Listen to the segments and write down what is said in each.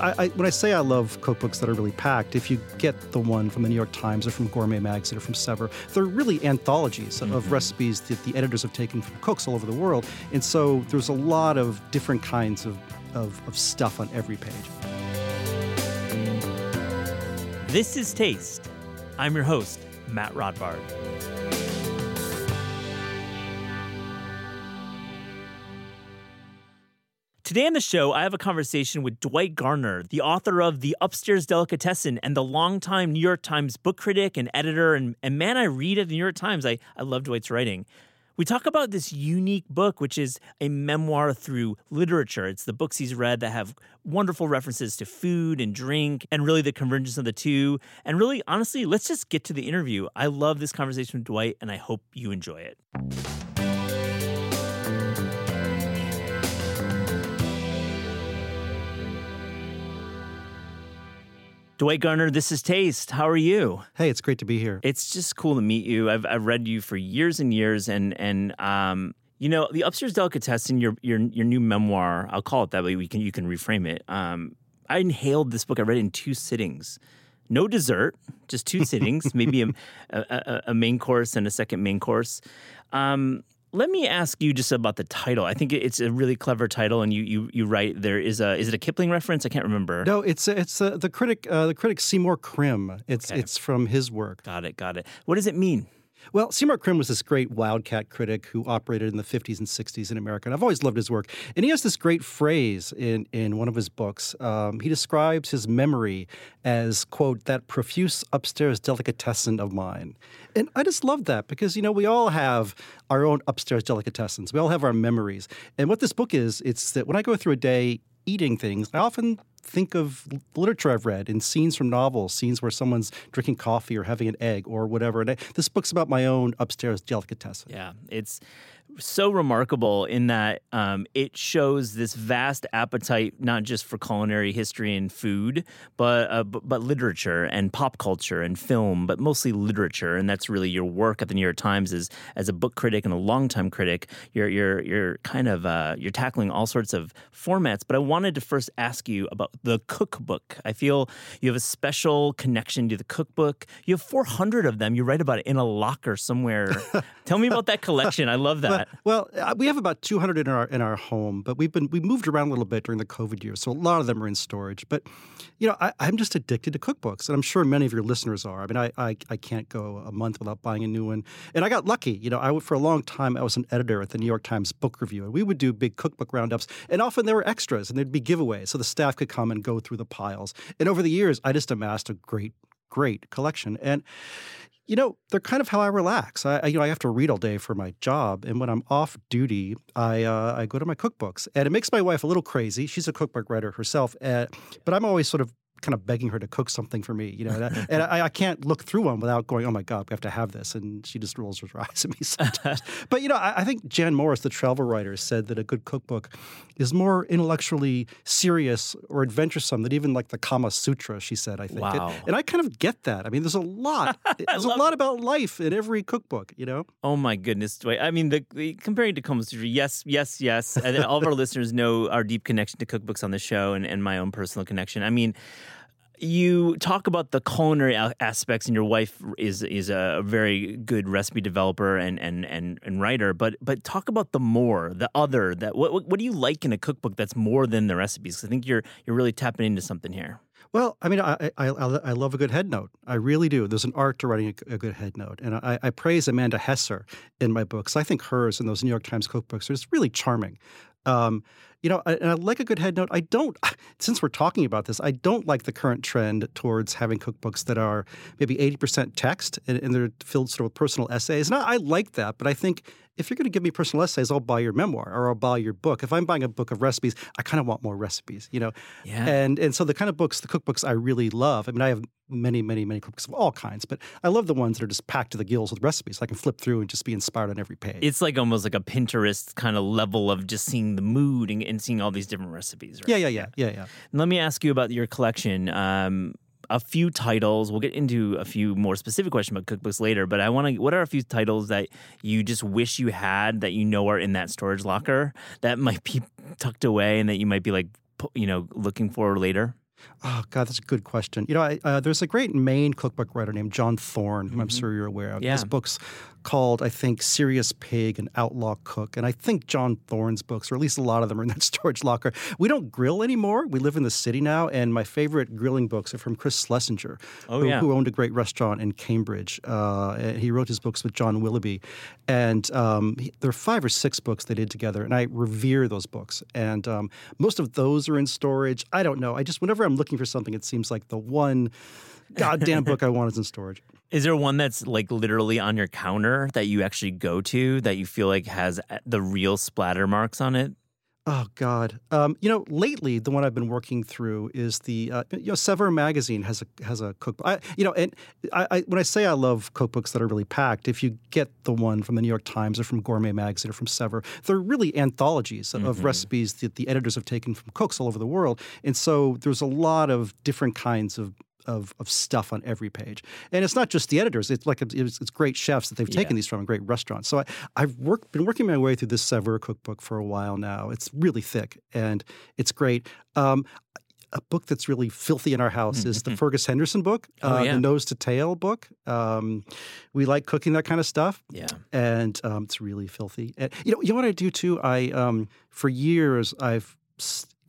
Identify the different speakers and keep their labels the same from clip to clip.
Speaker 1: I, I, when I say I love cookbooks that are really packed, if you get the one from the New York Times or from Gourmet Magazine or from Saveur, they're really anthologies mm-hmm. of recipes that the editors have taken from cooks all over the world. And so there's a lot of different kinds of, of, of stuff on every page.
Speaker 2: This is Taste. I'm your host, Matt Rodbard. Today on the show, I have a conversation with Dwight Garner, the author of The Upstairs Delicatessen and the longtime New York Times book critic and editor. And, and man, I read at the New York Times. I, I love Dwight's writing. We talk about this unique book, which is a memoir through literature. It's the books he's read that have wonderful references to food and drink and really the convergence of the two. And really, honestly, let's just get to the interview. I love this conversation with Dwight, and I hope you enjoy it. Dwight Garner, this is Taste. How are you?
Speaker 1: Hey, it's great to be here.
Speaker 2: It's just cool to meet you. I've, I've read you for years and years, and and um, you know, the Upstairs Delicatessen, your your your new memoir. I'll call it that way. We can you can reframe it. Um, I inhaled this book. I read it in two sittings. No dessert, just two sittings, maybe a, a, a, main course and a second main course. Um, let me ask you just about the title. I think it's a really clever title, and you you you write there is a is it a Kipling reference? I can't remember.
Speaker 1: No, it's it's uh, the critic uh, the critic Seymour Krim. It's okay. it's from his work.
Speaker 2: Got it, got it. What does it mean?
Speaker 1: Well, Seymour Krim was this great wildcat critic who operated in the 50s and 60s in America, and I've always loved his work. And he has this great phrase in, in one of his books. Um, he describes his memory as, quote, that profuse upstairs delicatessen of mine. And I just love that because, you know, we all have our own upstairs delicatessens. We all have our memories. And what this book is, it's that when I go through a day eating things, I often think of literature I've read and scenes from novels, scenes where someone's drinking coffee or having an egg or whatever. And I, this book's about my own upstairs delicatessen.
Speaker 2: Yeah, it's so remarkable in that um, it shows this vast appetite not just for culinary history and food, but, uh, but, but literature and pop culture and film, but mostly literature. And that's really your work at the New York Times as as a book critic and a longtime critic. You're you're you're kind of uh, you're tackling all sorts of formats. But I wanted to first ask you about the cookbook. I feel you have a special connection to the cookbook. You have 400 of them. You write about it in a locker somewhere. Tell me about that collection. I love that.
Speaker 1: Well, uh, we have about 200 in our in our home, but we've been we moved around a little bit during the COVID years, so a lot of them are in storage. But you know, I, am just addicted to cookbooks, and I'm sure many of your listeners are. I mean, I, I, I can't go a month without buying a new one. And I got lucky. You know, I for a long time I was an editor at the New York Times Book Review, and we would do big cookbook roundups, and often there were extras, and there'd be giveaways, so the staff could come and go through the piles. And over the years, I just amassed a great great collection. And you know, they're kind of how I relax. I, you know, I have to read all day for my job, and when I'm off duty, I uh, I go to my cookbooks, and it makes my wife a little crazy. She's a cookbook writer herself, uh, but I'm always sort of kind of begging her to cook something for me, you know. And, I, and I, I, can't look through one without going, "Oh my God, we have to have this." And she just rolls her eyes at me sometimes. but you know, I, I, think Jan Morris, the travel writer, said that a good cookbook is more intellectually serious or adventuresome than even like the Kama Sutra. She said, I think,
Speaker 2: wow.
Speaker 1: and, and I kind of get that. I mean, there's a lot. there's a lot about life in every cookbook, you know.
Speaker 2: Oh my goodness, Wait, I mean, the, the comparing to Kama Sutra, yes, yes, yes. And all of our listeners know our deep connection to cookbooks on the show and, and my own personal connection. I mean you talk about the culinary aspects, and your wife is is a very good recipe developer and and and, and writer. But but talk about the more, the other. That what what do you like in a cookbook that's more than the recipes? I think you're you're really tapping into something here.
Speaker 1: Well, I mean, I, I, I love a good head note. I really do. There's an art to writing a, a good head note, and I, I, praise Amanda Hesser in my books. I think hers and those New York Times cookbooks are just really charming. Um, you know, and I like a good head note. I don't, since we're talking about this, I don't like the current trend towards having cookbooks that are maybe 80% text and, and they're filled sort of with personal essays. And I, I like that, but I think if you're going to give me personal essays, I'll buy your memoir or I'll buy your book. If I'm buying a book of recipes, I kind of want more recipes, you know?
Speaker 2: Yeah.
Speaker 1: And, and so the kind of books, the cookbooks I really love, I mean, I have many, many, many cookbooks of all kinds, but I love the ones that are just packed to the gills with recipes. I can flip through and just be inspired on every page.
Speaker 2: It's like almost like a Pinterest kind of level of just seeing the mood and, and seeing all these different recipes. Right?
Speaker 1: Yeah, yeah, yeah, yeah, yeah.
Speaker 2: let me ask you about your collection. Um, a few titles. We'll get into a few more specific questions about cookbooks later, but I want to. What are a few titles that you just wish you had that you know are in that storage locker that might be tucked away and that you might be like, you know, looking for later?
Speaker 1: Oh God, that's a good question. You know, I, uh, there's a great Maine cookbook writer named John Thorne, who mm-hmm. I'm sure you're aware of.
Speaker 2: Yeah.
Speaker 1: His books called, I think, Serious Pig and Outlaw Cook. And I think John Thorne's books, or at least a lot of them, are in that storage locker. We don't grill anymore. We live in the city now. And my favorite grilling books are from Chris Schlesinger,
Speaker 2: oh,
Speaker 1: who,
Speaker 2: yeah.
Speaker 1: who, owned a great restaurant in Cambridge. Uh, he wrote his books with John Willoughby. And um, he, there are five or six books they did together. And I revere those books. And um, most of those are in storage. I don't know. I just, whenever I'm looking for something, it seems like the one goddamn book I want is in storage.
Speaker 2: Is there one that's like literally on your counter that you actually go to that you feel like has uh, the real splatter marks on it?
Speaker 1: Oh God! Um, you know, lately the one I've been working through is the uh, you know Saveur magazine has a has a cookbook. I, you know, and I, I, when I say I love cookbooks that are really packed, if you get the one from the New York Times or from Gourmet Magazine or from Saveur, they're really anthologies mm-hmm. of recipes that the editors have taken from cooks all over the world, and so there's a lot of different kinds of of, of stuff on every page. And it's not just the editors; it's like it's, it's great chefs that they've taken these from, and great restaurants. So I, worked, been working my way through this Saveur cookbook for a while now. It's really thick and it's great. Um, a book that's really filthy in our house is the Fergus Henderson book,
Speaker 2: oh,
Speaker 1: uh,
Speaker 2: yeah.
Speaker 1: the Nose to Tail book. Um, we like cooking that kind of stuff.
Speaker 2: Yeah,
Speaker 1: and um, it's really filthy. And, you know, you know what I do too. I um, for years I've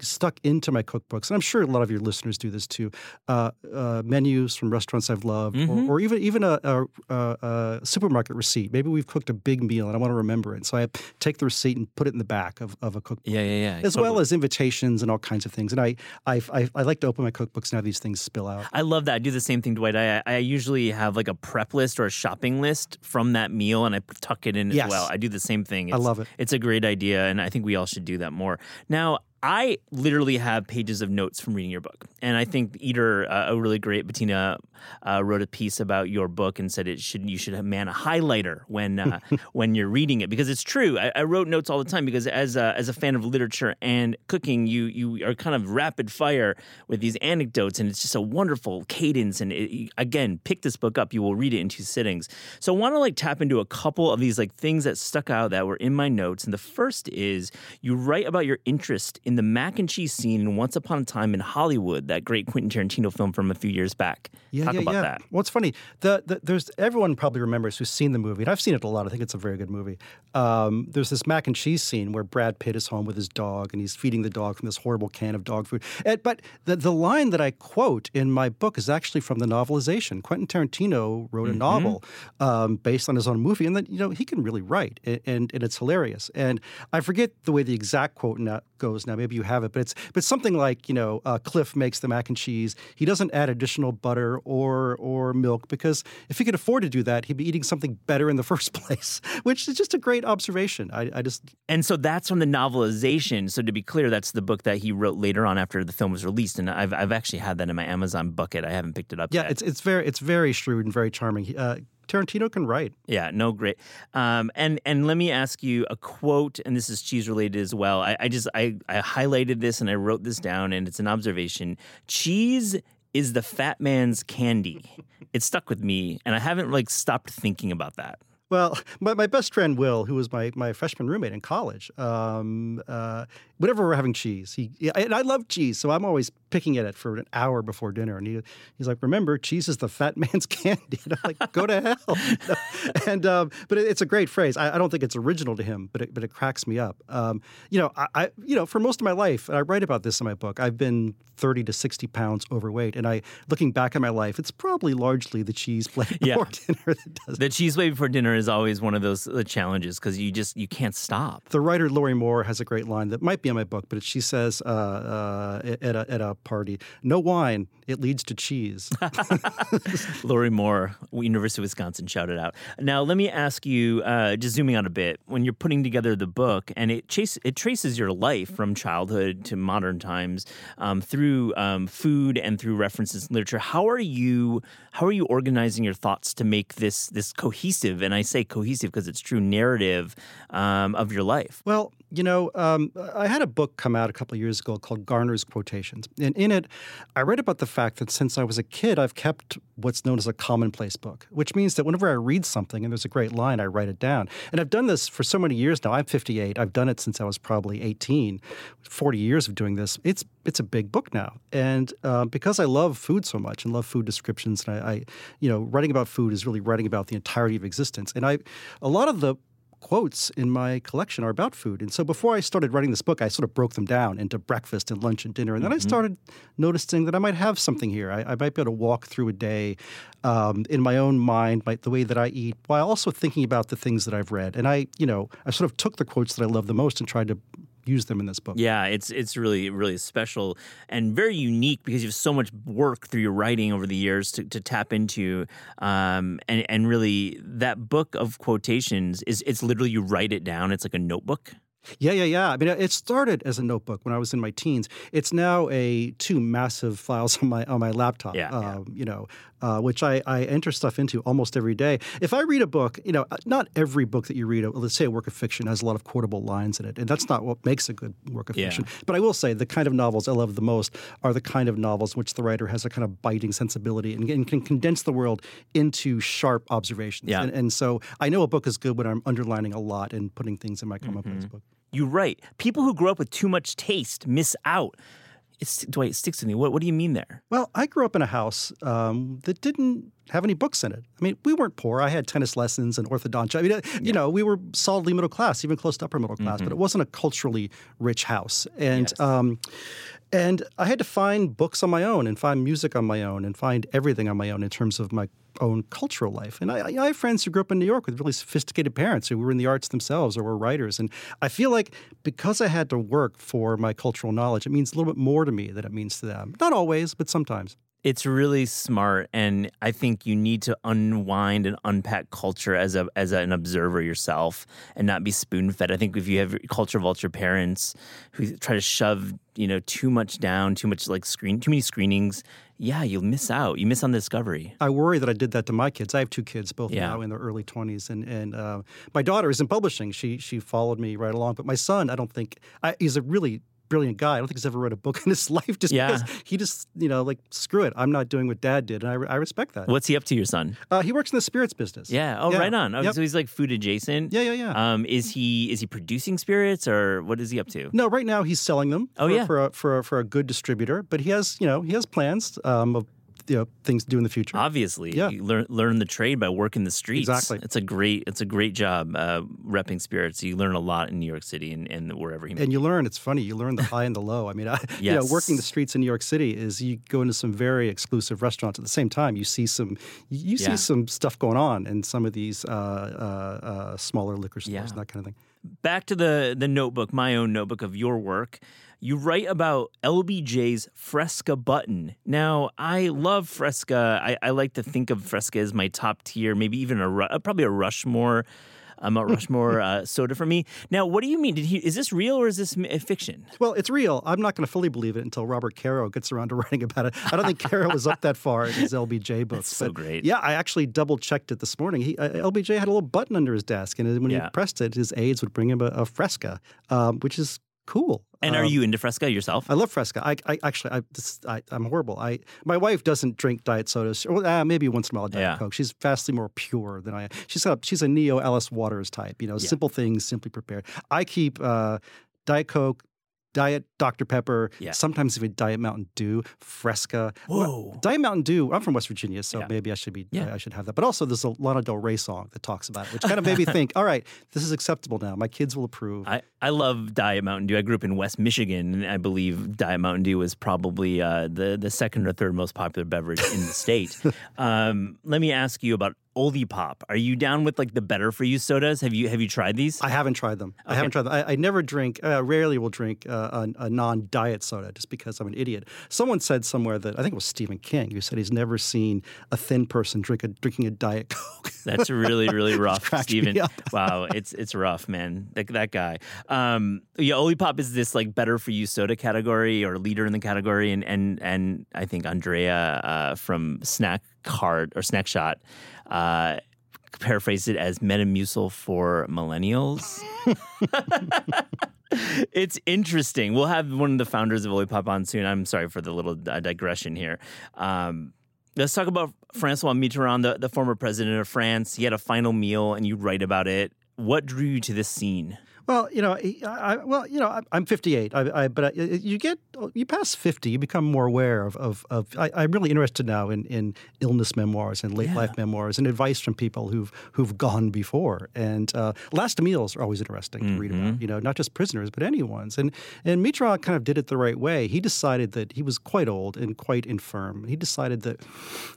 Speaker 1: stuck into my cookbooks, and I'm sure a lot of your listeners do this too. Uh, uh, menus from restaurants I've loved,
Speaker 2: mm-hmm.
Speaker 1: or, or, even even a, a, a, supermarket receipt. Maybe we've cooked a big meal and I want to remember it, so I take the receipt and put it in the back of, of a cookbook.
Speaker 2: Yeah, yeah, yeah.
Speaker 1: As
Speaker 2: totally.
Speaker 1: well as invitations and all kinds of things. And I, I, I, I like to open my cookbooks and have these things spill out.
Speaker 2: I love that. I do the same thing, Dwight. I, I usually have like a prep list or a shopping list from that meal, and I tuck it in
Speaker 1: yes.
Speaker 2: as well. I do the same thing. It's,
Speaker 1: I love it.
Speaker 2: It's a great idea, and I think we all should do that more. Now, I literally have pages of notes from reading your book, and I think Eater, uh, a really great Bettina, uh, wrote a piece about your book and said it should you should have man a highlighter when uh, when you're reading it because it's true. I, I, wrote notes all the time because as a, as a fan of literature and cooking, you you are kind of rapid fire with these anecdotes, and it's just a wonderful cadence. And it, again, pick this book up, you will read it in two sittings. So I want to like tap into a couple of these like things that stuck out that were in my notes, and the first is you write about your interest in in the mac and cheese scene in Once Upon a Time in Hollywood, that great Quentin Tarantino film from a few years back.
Speaker 1: Yeah,
Speaker 2: Talk
Speaker 1: yeah,
Speaker 2: about
Speaker 1: yeah.
Speaker 2: that.
Speaker 1: Well, it's funny. The, the, there's everyone probably remembers who's seen the movie, and I've seen it a lot. I think it's a very good movie. Um, there's this mac and cheese scene where Brad Pitt is home with his dog, and he's feeding the dog from this horrible can of dog food. And, but the, the line that I quote in my book is actually from the novelization. Quentin Tarantino wrote a mm-hmm. novel um, based on his own movie, and then you know he can really write, and, and, and it's hilarious. And I forget the way the exact quote now goes now. Maybe you have it, but it's but something like you know uh, Cliff makes the mac and cheese. He doesn't add additional butter or or milk because if he could afford to do that, he'd be eating something better in the first place. Which is just a great observation. I, I just
Speaker 2: and so that's from the novelization. So to be clear, that's the book that he wrote later on after the film was released, and I've I've actually had that in my Amazon bucket. I haven't picked it up.
Speaker 1: Yeah,
Speaker 2: yet.
Speaker 1: it's it's very it's very shrewd and very charming. Uh, Tarantino can write.
Speaker 2: Yeah, no, great. Um, and and let me ask you a quote, and this is cheese related as well. I, I just I, I highlighted this and I wrote this down, and it's an observation. Cheese is the fat man's candy. it stuck with me, and I haven't like stopped thinking about that.
Speaker 1: Well, my, my best friend Will, who was my, my freshman roommate in college, um, uh, whenever we're having cheese, he and I love cheese, so I'm always picking at it for an hour before dinner. And he, he's like, "Remember, cheese is the fat man's candy." And I'm like, "Go to hell!" and um, but it, it's a great phrase. I, I, don't think it's original to him, but it, but it cracks me up. Um, you know, I, I, you know for most of my life, and I write about this in my book. I've been 30 to 60 pounds overweight, and I looking back at my life, it's probably largely the cheese plate
Speaker 2: yeah.
Speaker 1: before dinner that does.
Speaker 2: The cheese plate before dinner is always one of those uh, challenges because you just you can't stop.
Speaker 1: The writer Lorrie Moore has a great line that might be in my book, but she says uh, uh, at, a, at a party, "No wine, it leads to cheese."
Speaker 2: Lorrie Moore, University of Wisconsin, shouted out. Now let me ask you, uh, just zooming out a bit, when you're putting together the book and it chase, it traces your life from childhood to modern times um, through um, food and through references in literature. How are you how are you organizing your thoughts to make this this cohesive? And I say cohesive because it's true narrative um, of your life.
Speaker 1: Well, You know, um, I had a book come out a couple years ago called Garner's Quotations. And in it, I read about the fact that since I was a kid, I've kept what's known as a commonplace book, which means that whenever I read something and there's a great line, I write it down. And I've done this for so many years now. I'm 58. I've done it since I was probably 18. 40 years of doing this. It's it's a big book now. And uh, because I love food so much and love food descriptions, and I, I, you know, writing about food is really writing about the entirety of existence. And I, a lot of the quotes in my collection are about food. And so before I started writing this book, I sort of broke them down into breakfast and lunch and dinner. And then mm-hmm. I started noticing that I might have something here. I, I might be able to walk through a day um, in my own mind, the way that I eat, while also thinking about the things that I've read. And I, you know, I sort of took the quotes that I love the most and tried to use them in this book.
Speaker 2: Yeah, it's it's really really special and very unique because you have so much work through your writing over the years to, to tap into, um, and and really that book of quotations is it's literally you write it down. It's like a notebook.
Speaker 1: Yeah, yeah, yeah. I mean, it started as a notebook when I was in my teens. It's now a two massive files on my on my laptop.
Speaker 2: Yeah,
Speaker 1: um, yeah. You know, uh, which I, I enter stuff into almost every day. If I read a book, you know, not every book that you read, let's say a work of fiction, has a lot of quotable lines in it, and that's not what makes a good work of
Speaker 2: yeah.
Speaker 1: fiction. But I will say the kind of novels I love the most are the kind of novels in which the writer has a kind of biting sensibility and, and can condense the world into sharp observations.
Speaker 2: Yeah.
Speaker 1: And, and, so I know a book is good when I'm underlining a lot and putting things in my commonplace mm-hmm. book.
Speaker 2: You are right. People who grow up with too much taste miss out. It's, Dwight, it sticks with me. What, what do you mean there?
Speaker 1: Well, I grew up in a house um, that didn't have any books in it. I mean, we weren't poor. I had tennis lessons and orthodontia. I mean, uh, yeah. you know, we were solidly middle class, even close to upper middle class, mm-hmm. but it wasn't a culturally rich house. And
Speaker 2: yes.
Speaker 1: um, and I had to find books on my own and find music on my own and find everything on my own in terms of my own cultural life. And I, I, have friends who grew up in New York with really sophisticated parents who were in the arts themselves or were writers. And I feel like because I had to work for my cultural knowledge, it means a little bit more to me than it means to them. Not always, but sometimes.
Speaker 2: It's really smart, and I think you need to unwind and unpack culture as a as an observer yourself, and not be spoon fed. I think if you have culture vulture parents who try to shove you know too much down, too much like screen, too many screenings, yeah, you'll miss out. You miss on the discovery.
Speaker 1: I worry that I did that to my kids. I have two kids, both
Speaker 2: yeah.
Speaker 1: now in their early twenties, and and uh, my daughter is in publishing. She she followed me right along, but my son, I don't think I, he's a really brilliant guy. I don't think he's ever read a book in his life just
Speaker 2: yeah.
Speaker 1: because he just, you know, like, screw it. I'm not doing what dad did. And I, I respect that.
Speaker 2: What's he up to, your son?
Speaker 1: Uh, he works in the spirits business.
Speaker 2: Yeah. Oh,
Speaker 1: yeah.
Speaker 2: right on. Oh,
Speaker 1: yep.
Speaker 2: So he's like food adjacent.
Speaker 1: Yeah, yeah, yeah.
Speaker 2: Um, is he is he producing spirits or what is he up to?
Speaker 1: No, right now he's selling them.
Speaker 2: Oh,
Speaker 1: for,
Speaker 2: yeah.
Speaker 1: For a, for, a, for a good distributor. But he has, you know, he has plans um, of you know things to do in the future.
Speaker 2: Obviously,
Speaker 1: yeah.
Speaker 2: you learn learn the trade by working the streets.
Speaker 1: Exactly,
Speaker 2: it's a great it's a great job uh, repping spirits. You learn a lot in New York City and, and wherever you.
Speaker 1: And you learn. It's funny. You learn the high and the low. I mean, I,
Speaker 2: yes.
Speaker 1: you know, working the streets in New York City is you go into some very exclusive restaurants. At the same time, you see some you see
Speaker 2: yeah.
Speaker 1: some stuff going on in some of these uh, uh, uh smaller liquor stores
Speaker 2: yeah.
Speaker 1: and that kind of thing.
Speaker 2: Back to the the notebook, my own notebook of your work. You write about LBJ's Fresca button. Now, I love Fresca. I, I like to think of Fresca as my top tier, maybe even a uh, probably a Rushmore. Um, a Rushmore uh, soda for me. Now, what do you mean? Did he? Is this real or is this fiction?
Speaker 1: Well, it's real. I'm not going to fully believe it until Robert Caro gets around to writing about it. I don't think Caro was up that far in his LBJ books.
Speaker 2: That's so great.
Speaker 1: Yeah, I actually double checked it this morning. He, uh, LBJ had a little button under his desk, and when
Speaker 2: yeah.
Speaker 1: he pressed it, his aides would bring him a, a Fresca, um, which is cool.
Speaker 2: And
Speaker 1: um,
Speaker 2: are you into Fresca yourself?
Speaker 1: I love Fresca. I, I actually, I, this, I, am horrible. I my wife doesn't drink diet sodas. Or, uh, maybe once in a while, diet
Speaker 2: yeah.
Speaker 1: coke. She's vastly more pure than I am. She's got, she's a neo Alice Waters type. You know,
Speaker 2: yeah.
Speaker 1: simple things, simply prepared. I keep uh, diet coke, Diet Dr. Pepper,
Speaker 2: yeah.
Speaker 1: sometimes even Diet Mountain Dew, Fresca.
Speaker 2: Whoa.
Speaker 1: Diet Mountain Dew, I'm from West Virginia, so
Speaker 2: yeah.
Speaker 1: maybe I should be
Speaker 2: yeah.
Speaker 1: I should have that. But also there's a Lana Del Rey song that talks about it, which kind of made me think, all right, this is acceptable now. My kids will approve.
Speaker 2: I, I love Diet Mountain Dew. I grew up in West Michigan, and I believe Diet Mountain Dew was probably uh, the, the second or third most popular beverage in the state. um, let me ask you about Olipop. Are you down with like the better for you sodas? Have you have you tried these?
Speaker 1: I haven't tried them.
Speaker 2: Okay.
Speaker 1: I haven't tried them. I, I never drink. Uh, rarely will drink uh, a, a, non-diet soda just because I'm an idiot. Someone said somewhere that I think it was Stephen King who said he's never seen a thin person drink a drinking a diet coke.
Speaker 2: That's really really rough, Stephen. Wow, it's it's rough, man. That, that guy. Um, yeah, Olipop is this like better for you soda category or leader in the category, and and and I think Andrea uh, from Snack Card or Snaxshot uh, paraphrased it as Metamucil for millennials. it's interesting. We'll have one of the founders of Olipop on soon. I'm sorry for the little uh, digression here. Um, let's talk about Francois Mitterrand, the, the former president of France. He had a final meal, and you write about it. What drew you to this scene?
Speaker 1: Well, you know, I, well, you know, I'm 58, I, I, but you get you pass 50, you become more aware of of. of I, am really interested now in, in illness memoirs and late yeah. life memoirs and advice from people who've who've gone before. And uh, last meals are always interesting mm-hmm. to read about. Mm-hmm. You know, not just prisoners, but anyone's. And and Mitterrand kind of did it the right way. He decided that he was quite old and quite infirm. He decided that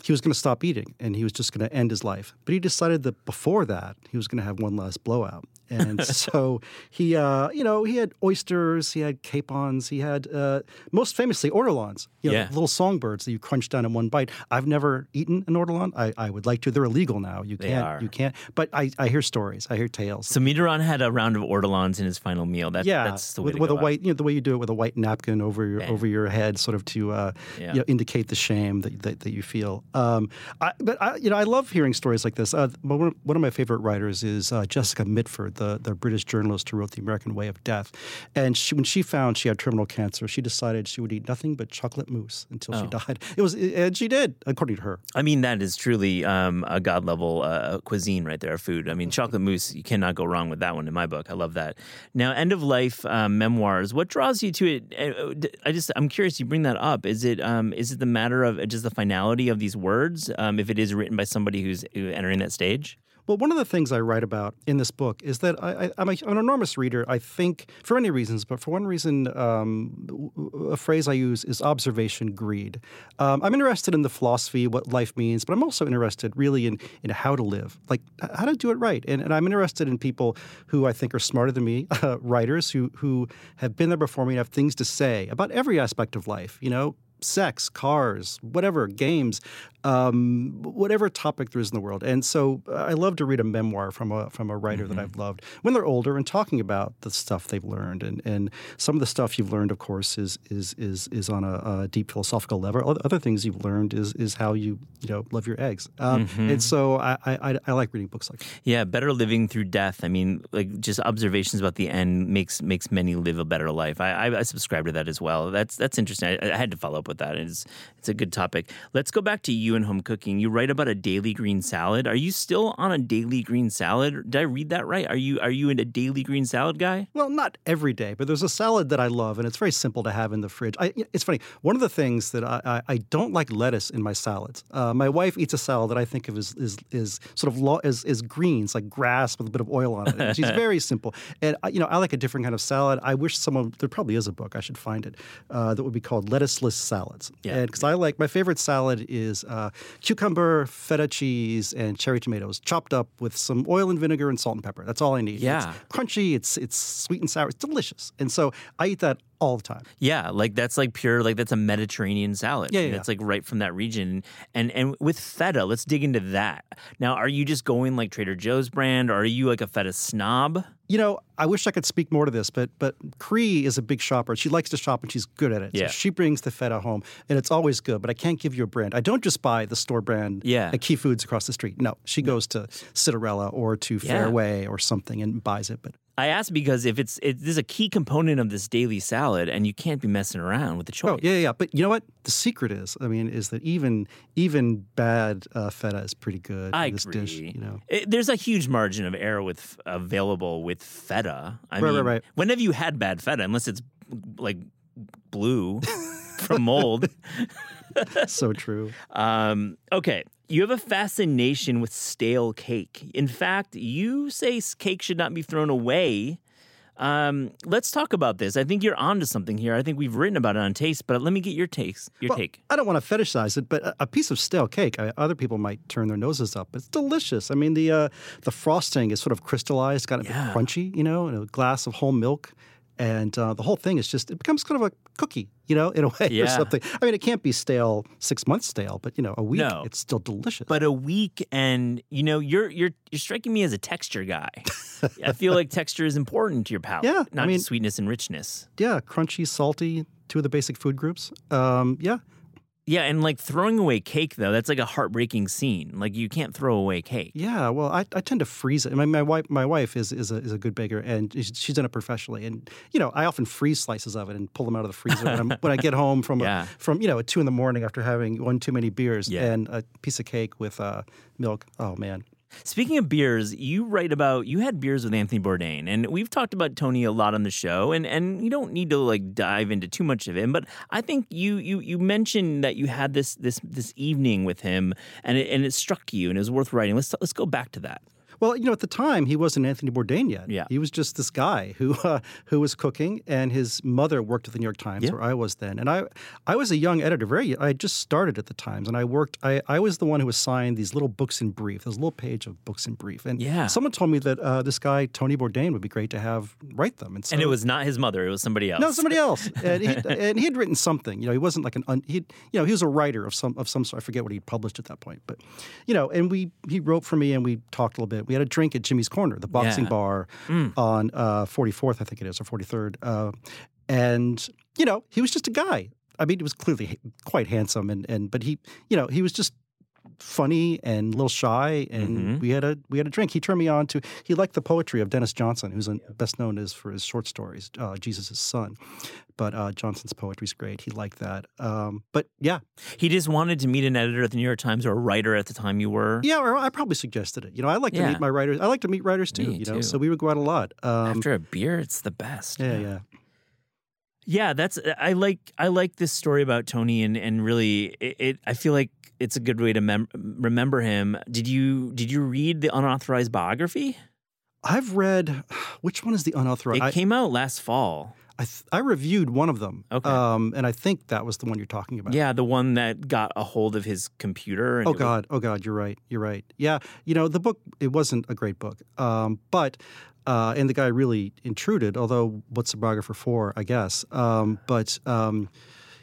Speaker 1: he was going to stop eating and he was just going to end his life. But he decided that before that, he was going to have one last blowout. And so he, uh, you know, he had oysters, he had capons, he had uh, most famously ortolans, you know,
Speaker 2: yeah.
Speaker 1: little songbirds that you crunch down in one bite. I've never eaten an ortolan. I, I would like to. They're illegal now. You
Speaker 2: they
Speaker 1: can't.
Speaker 2: Are.
Speaker 1: You can't. But I, I hear stories. I hear tales.
Speaker 2: So Mitterrand had a round of ortolans in his final meal. That,
Speaker 1: yeah,
Speaker 2: that's the way
Speaker 1: with, with a
Speaker 2: out.
Speaker 1: white, you know, the way you do it with a white napkin over your over your head, sort of to uh, yeah. you know, indicate the shame that, that, that you feel. Um, I, but I, you know, I love hearing stories like this. Uh, one of my favorite writers is uh, Jessica Mitford, the the British journalist who wrote The American Way of Death. And she, when she found she had terminal cancer, she decided she would eat nothing but chocolate mousse until oh. she died. It was, and she did, according to her.
Speaker 2: I mean, that is truly um, a god level uh, cuisine right there, food. I mean, chocolate mousse, you cannot go wrong with that one in my book. I love that. Now, end of life um, memoirs. What draws you to it? Uh, I just, I'm curious. You bring that up. Is it, um, is it the matter of just the finality of these words? Um, if it is written by somebody who's entering that stage?
Speaker 1: Well, one of the things I write about in this book is that I, am an enormous reader. I think for many reasons, but for one reason, um, a phrase I use is observation greed. Um, I'm interested in the philosophy, what life means, but I'm also interested really in, in how to live, like how to do it right. And, and I'm interested in people who I think are smarter than me, uh, writers who who have been there before me and have things to say about every aspect of life. You know, sex, cars, whatever, games, um, whatever topic there is in the world. And so uh, I love to read a memoir from a from a writer mm-hmm. that I've loved when they're older and talking about the stuff they've learned. And, and some of the stuff you've learned, of course, is is is is on a, a deep philosophical level. Other things you've learned is is how you you know love your eggs. Um, mm-hmm. And so I, I, I like reading books like that.
Speaker 2: Yeah, better living through death. I mean, like just observations about the end makes makes many live a better life. I, I, I subscribe to that as well. That's that's interesting. I, I had to follow up with that. It's it's a good topic. Let's go back to you and home cooking. You write about a daily green salad. Are you still on a daily green salad? Did I read that right? Are you are you in a daily green salad guy?
Speaker 1: Well, not every day, but there's a salad that I love, and it's very simple to have in the fridge. I, it's funny. One of the things that I, I, I don't like lettuce in my salads. Uh, my wife eats a salad that I think of as is, is sort of lo- as, as greens, like grass with a bit of oil on it. she's very simple, and you know I like a different kind of salad. I wish someone there probably is a book I should find it uh, that would be called lettuceless salads.
Speaker 2: Yeah,
Speaker 1: because I like my favorite salad is uh, cucumber, feta cheese, and cherry tomatoes chopped up with some oil and vinegar and salt and pepper. That's all I need.
Speaker 2: Yeah,
Speaker 1: it's crunchy. It's it's sweet and sour. It's delicious. And so I eat that all the time.
Speaker 2: Yeah, like that's like pure like that's a Mediterranean salad.
Speaker 1: Yeah, yeah.
Speaker 2: It's like right from that region. And and with feta, let's dig into that. Now, are you just going like Trader Joe's brand or are you like a feta snob?
Speaker 1: You know, I wish I could speak more to this, but but Cree is a big shopper. She likes to shop and she's good at it.
Speaker 2: Yeah.
Speaker 1: So she brings the feta home and it's always good, but I can't give you a brand. I don't just buy the store brand
Speaker 2: yeah.
Speaker 1: at Key Foods across the street. No, she goes to Citarella or to
Speaker 2: Yeah.
Speaker 1: Fairway or something and buys it. But
Speaker 2: I ask because if it's it, this is a key component of this daily salad, and you can't be messing around with the choice.
Speaker 1: Oh yeah, yeah. But you know what? The secret is, I mean, is that even even bad uh, feta is pretty good.
Speaker 2: I
Speaker 1: in this
Speaker 2: agree.
Speaker 1: dish. You know,
Speaker 2: It- there's a huge margin of error with available with feta. I
Speaker 1: Right,
Speaker 2: mean,
Speaker 1: right, right.
Speaker 2: when have you had bad feta? Unless it's like blue from mold.
Speaker 1: so true.
Speaker 2: Um, okay, you have a fascination with stale cake. In fact, you say cake should not be thrown away. Um, let's talk about this. I think you're onto something here. I think we've written about it on Taste, but let me get your takes. Your
Speaker 1: Well,
Speaker 2: take.
Speaker 1: I don't want to fetishize it, but a- a piece of stale cake, I, other people might turn their noses up. It's delicious. I mean, the uh, the frosting is sort of crystallized, got a
Speaker 2: Yeah.
Speaker 1: bit crunchy, you know, and a glass of whole milk. And uh, the whole thing is just, it becomes kind of a cookie, you know, in a way or something. I mean, it can't be stale, six months stale, but, you know, a week,
Speaker 2: No.
Speaker 1: it's still delicious.
Speaker 2: But a week, and you know, you're you're you're striking me as a texture guy. I feel like texture is important to your palate.
Speaker 1: Yeah, I
Speaker 2: not
Speaker 1: mean-
Speaker 2: just sweetness and richness.
Speaker 1: yeah, crunchy, salty, two of the basic food groups. Um, yeah.
Speaker 2: Yeah, and like throwing away cake though, that's like a heartbreaking scene. Like you can't throw away cake.
Speaker 1: Yeah, well, I, I tend to freeze it. My, my wife my wife is is a, is a good baker, and she's done it professionally. And you know, I often freeze slices of it and pull them out of the freezer when, when i get home from
Speaker 2: yeah.
Speaker 1: a, from you know at two in the morning after having one too many beers
Speaker 2: yeah.
Speaker 1: and a piece of cake with uh, milk. Oh man,
Speaker 2: Speaking of beers, you write about you had beers with Anthony Bourdain, and we've talked about Tony a lot on the show, and and you don't need to like dive into too much of him, but I think you you you mentioned that you had this this this evening with him, and it, and it struck you, and it was worth writing. Let's let's go back to that.
Speaker 1: Well, you know, at the time he wasn't Anthony Bourdain yet.
Speaker 2: Yeah.
Speaker 1: he was just this guy who uh, who was cooking, and his mother worked at the New York Times,
Speaker 2: yeah.
Speaker 1: where I was then. And I I was a young editor, very. I just started at the Times, and I worked. I, I was the one who assigned these little books in brief. There's a little page of books in brief, and
Speaker 2: yeah.
Speaker 1: someone told me that uh, this guy Tony Bourdain would be great to have write them. And, so,
Speaker 2: and it was not his mother; it was somebody else.
Speaker 1: No, somebody else. and, he, and he had written something. You know, he wasn't like an. Un, he you know he was a writer of some of some sort. I forget what he published at that point, but you know, and we he wrote for me, and we talked a little bit. We had a drink at Jimmy's Corner, the boxing
Speaker 2: yeah.
Speaker 1: bar
Speaker 2: mm.
Speaker 1: on uh, 44th, I think it is, or 43rd. Uh, and, you know, he was just a guy. I mean, he was clearly quite handsome, and, and but he, you know, he was just funny and a little shy, and
Speaker 2: mm-hmm.
Speaker 1: we had a we had a drink. He turned me on to he liked the poetry of Denis Johnson, who's best known as for his short stories, uh, Jesus' Son. But uh, Johnson's poetry's great. He liked that. Um, but yeah,
Speaker 2: he just wanted to meet an editor at the New York Times or a writer at the time you were.
Speaker 1: Yeah, or I probably suggested it. You know, I like to
Speaker 2: yeah.
Speaker 1: meet my writers. I like to meet writers too.
Speaker 2: Me
Speaker 1: you know,
Speaker 2: too.
Speaker 1: so we would go out a lot. Um,
Speaker 2: After a beer, it's the best.
Speaker 1: Yeah, yeah.
Speaker 2: Yeah, that's uh, I like I like this story about Tony and and really it, it I feel like it's a good way to mem- remember him. Did you did you read the unauthorized biography?
Speaker 1: I've read which one is the unauthorized?
Speaker 2: It came out last fall.
Speaker 1: I, th- I reviewed one of them.
Speaker 2: Okay.
Speaker 1: Um, and I think that was the one you're talking about.
Speaker 2: Yeah, the one that got a hold of his computer.
Speaker 1: oh God, oh God, you're right. You're right. Yeah, you know the book. It wasn't a great book, um, but uh, and the guy really intruded. Although, what's the biographer for? I guess. Um, but um,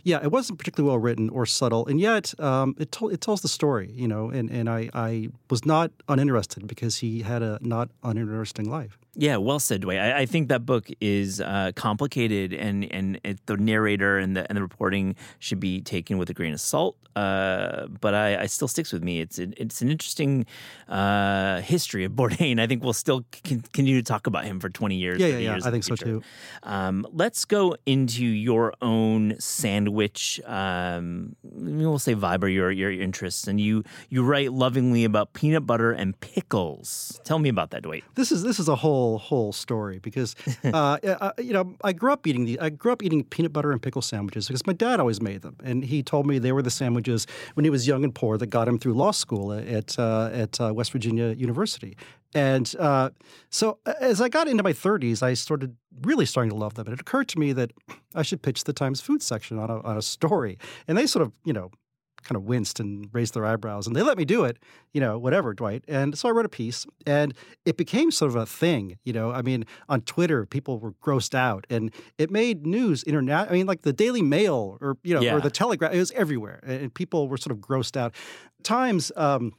Speaker 1: yeah, it wasn't particularly well written or subtle, and yet um, it told it tells the story. You know, and and I I was not uninterested because he had a not uninteresting life.
Speaker 2: Yeah, well said, Dwayne. I, I think that book is uh, complicated, and and it, the narrator and the and the reporting should be taken with a grain of salt. Uh, but I, I, still sticks with me. It's an, it's an interesting uh, history of Bourdain. I think we'll still continue to talk about him for twenty years.
Speaker 1: Yeah, yeah, yeah. I think so too.
Speaker 2: Um, let's go into your own sandwich. Um, we'll say vibe or your your interests, and you you write lovingly about peanut butter and pickles. Tell me about that, Dwight.
Speaker 1: This is this is a whole whole story because uh, I, you know I grew up eating the I grew up eating peanut butter and pickle sandwiches because my dad always made them, and he told me they were the sandwiches when he was young and poor that got him through law school at uh, at uh, West Virginia University. And uh, so as I got into my 30s, I started really starting to love them. And it occurred to me that I should pitch the Times food section on a, on a story. And they sort of, you know, kind of winced and raised their eyebrows and they let me do it, you know, whatever, Dwight. And so I wrote a piece and it became sort of a thing, you know. I mean, on Twitter, people were grossed out and it made news internet. I mean, like the Daily Mail or, you know,
Speaker 2: yeah.
Speaker 1: or the Telegraph, it was everywhere. And people were sort of grossed out. Times, um,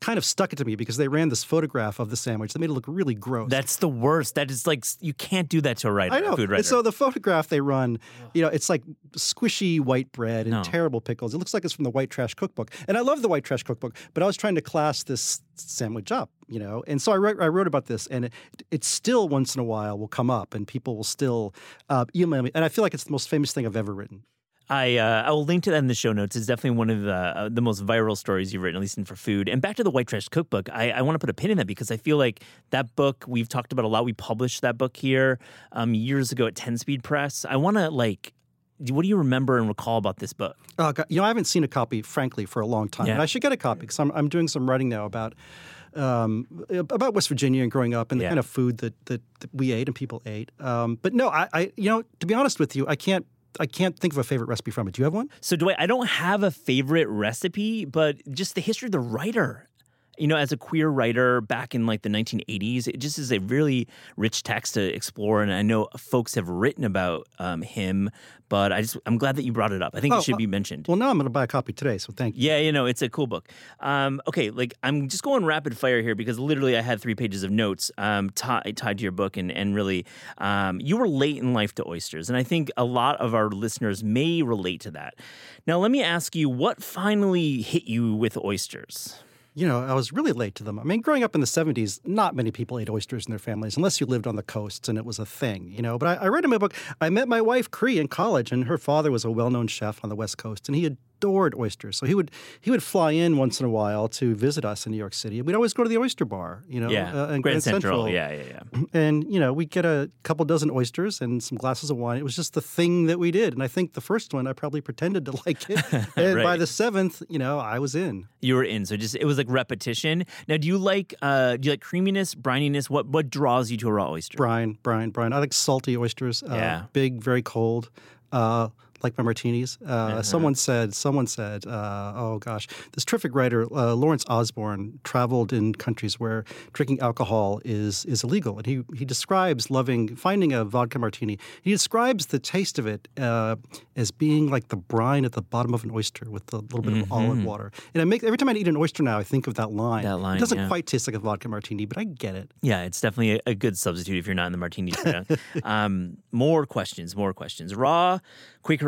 Speaker 1: kind of stuck it to me because they ran this photograph of the sandwich that made it look really gross.
Speaker 2: That's the worst. That is like you can't do that to a writer,
Speaker 1: I know.
Speaker 2: food writer.
Speaker 1: And so the photograph they run, you know, it's like squishy white bread and
Speaker 2: No.
Speaker 1: terrible pickles. It looks like it's from the White Trash Cookbook, and I love the White Trash Cookbook. But I was trying to class this sandwich up, you know, and so I wrote, I wrote about this, and it, it still once in a while will come up, and people will still uh, email me, and I feel like it's the most famous thing I've ever written.
Speaker 2: I uh, I will link to that in the show notes. It's definitely one of the uh, the most viral stories you've written, at least in for food. And back to the White Trash Cookbook, I, I want to put a pin in that because I feel like that book we've talked about a lot. We published that book here um, years ago at Ten Speed Press. I want to like. What do you remember and recall about this book?
Speaker 1: God. You know, I haven't seen a copy, frankly, for a long time.
Speaker 2: Yeah.
Speaker 1: And I should get a copy because I'm, I'm doing some writing now about um, about West Virginia and growing up and the
Speaker 2: Yeah.
Speaker 1: kind of food that, that, that we ate and people ate. Um, but no, I, I, you know, to be honest with you, I can't I can't think of a favorite recipe from it. Do you have one?
Speaker 2: So, Dwight, I don't have a favorite recipe, but just the history of the writer. You know, as a queer writer back in like the 1980s, it just is a really rich text to explore. And I know folks have written about um, him, but I just I'm glad that you brought it up. I think
Speaker 1: Oh,
Speaker 2: it should be mentioned.
Speaker 1: Well, now I'm going to buy a copy today, so thank you.
Speaker 2: Yeah, you know, it's a cool book. Um, okay, like I'm just going rapid fire here because literally I had three pages of notes um, ti- tied to your book, and and really, um, you were late in life to oysters, and I think a lot of our listeners may relate to that. Now, let me ask you, what finally hit you with oysters?
Speaker 1: You know, I was really late to them. I mean, growing up in the 70s, not many people ate oysters in their families unless you lived on the coasts and it was a thing, you know. But I, I read in my book, I met my wife, Cree, in college, and her father was a well known chef on the West Coast, and he adored oysters. So he would he would fly in once in a while to visit us in New York City. And we'd always go to the oyster bar, you know,
Speaker 2: Yeah,
Speaker 1: uh, in
Speaker 2: Grand Central. Yeah, yeah, yeah.
Speaker 1: And, you know, we'd get a couple dozen oysters and some glasses of wine. It was just the thing that we did. And I think the first one, I probably pretended to like it. And by the seventh, you know, I was in.
Speaker 2: You were in, so just it was like repetition. Now, do you like uh, do you like creaminess, brininess? What what draws you to a raw oyster?
Speaker 1: Brine, brine, brine. I like salty oysters. Uh,
Speaker 2: Yeah.
Speaker 1: Big, very cold. Uh, like my martinis. Uh,
Speaker 2: Uh-huh.
Speaker 1: Someone said, someone said, uh, oh gosh, this terrific writer, uh, Lawrence Osborne, traveled in countries where drinking alcohol is is illegal, and he he describes loving finding a vodka martini. He describes the taste of it uh, as being like the brine at the bottom of an oyster with a little bit of olive water. And I make every time I eat an oyster now, I think of that line.
Speaker 2: Mm-hmm. That line,
Speaker 1: it doesn't
Speaker 2: yeah.
Speaker 1: quite taste like a vodka martini, but I get it.
Speaker 2: Yeah, it's definitely a, a good substitute if you're not in the martini um, more questions, more questions. Raw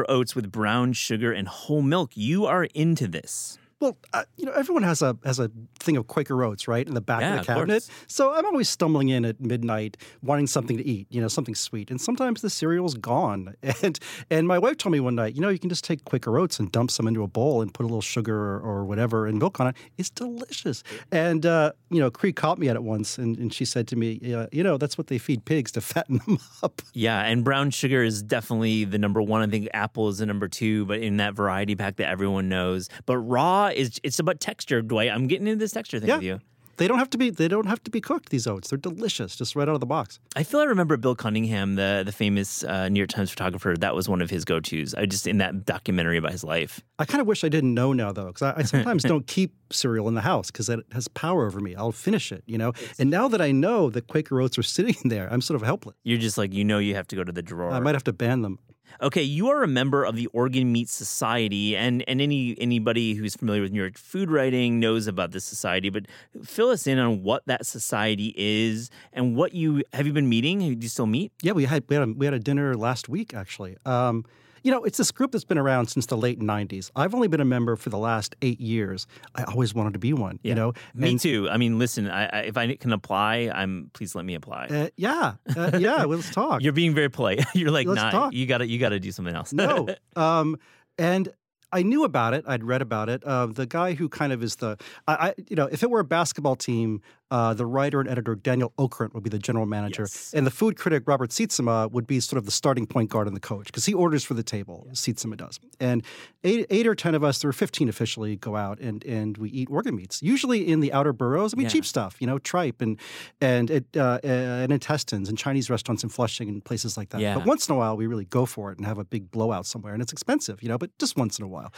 Speaker 2: Oats with brown sugar and whole milk. You are into this.
Speaker 1: Well, uh, you know, everyone has a has a thing of Quaker Oats, right, in the back
Speaker 2: Yeah,
Speaker 1: of
Speaker 2: of
Speaker 1: the cabinet.
Speaker 2: course.
Speaker 1: So I'm always stumbling in at midnight, wanting something to eat, you know, something sweet. And sometimes the cereal's gone. And and my wife told me one night, you know, you can just take Quaker Oats and dump some into a bowl and put a little sugar or, or whatever and milk on it. It's delicious. And uh, you know, Cree caught me at it once, and, and she said to me, uh, you know, that's what they feed pigs to fatten them up.
Speaker 2: Yeah, and brown sugar is definitely the number one. I think apple is the number two, but in that variety pack that everyone knows. But raw is it's about texture, Dwight. I'm getting into this texture thing
Speaker 1: Yeah.
Speaker 2: with you.
Speaker 1: They don't have to be. They don't have to be cooked. These oats, they're delicious, just right out of the box.
Speaker 2: I feel I remember Bill Cunningham, the the famous uh, New York Times photographer. That was one of his go tos. I just in that documentary about his life.
Speaker 1: I kind of wish I didn't know now, though, because I, I sometimes don't keep cereal in the house because it has power over me. I'll finish it, you know. And now that I know that Quaker Oats are sitting there, I'm sort of helpless.
Speaker 2: You're just like you know you have to go to the drawer.
Speaker 1: I might have to ban them.
Speaker 2: Okay, you are a member of the Organ Meat Society, and and any anybody who's familiar with New York food writing knows about this society. But fill us in on what that society is and what you have you been meeting? Do you still meet?
Speaker 1: Yeah, we had we had a, we had a dinner last week actually. Um, you know, it's this group that's been around since the late '90s. I've only been a member for the last eight years. I always wanted to be one. You know,
Speaker 2: Me
Speaker 1: And-
Speaker 2: too. I mean, listen, I, I, if I can apply, I'm please let me apply.
Speaker 1: Uh, yeah, uh, yeah. let's talk.
Speaker 2: You're being very polite. You're like,
Speaker 1: Let's
Speaker 2: nah,
Speaker 1: talk.
Speaker 2: you gotta you gotta do something else.
Speaker 1: no. Um, and I knew about it. I'd read about it. Uh, the guy who kind of is the, I, I you know, if it were a basketball team, uh, the writer and editor Daniel Okrent would be the general manager,
Speaker 2: Yes.
Speaker 1: and the food critic Robert Sietsema would be sort of the starting point guard and the coach because he orders for the table. Sietsema does, and eight, eight or ten of us, there were fifteen officially, go out and and we eat organ meats, usually in the outer boroughs. I mean,
Speaker 2: Yeah.
Speaker 1: cheap stuff, you know, tripe and and it, uh, and intestines and Chinese restaurants in Flushing and places like that.
Speaker 2: Yeah.
Speaker 1: But once in a while, we really go for it and have a big blowout somewhere, and it's expensive, you know, but just once in a while.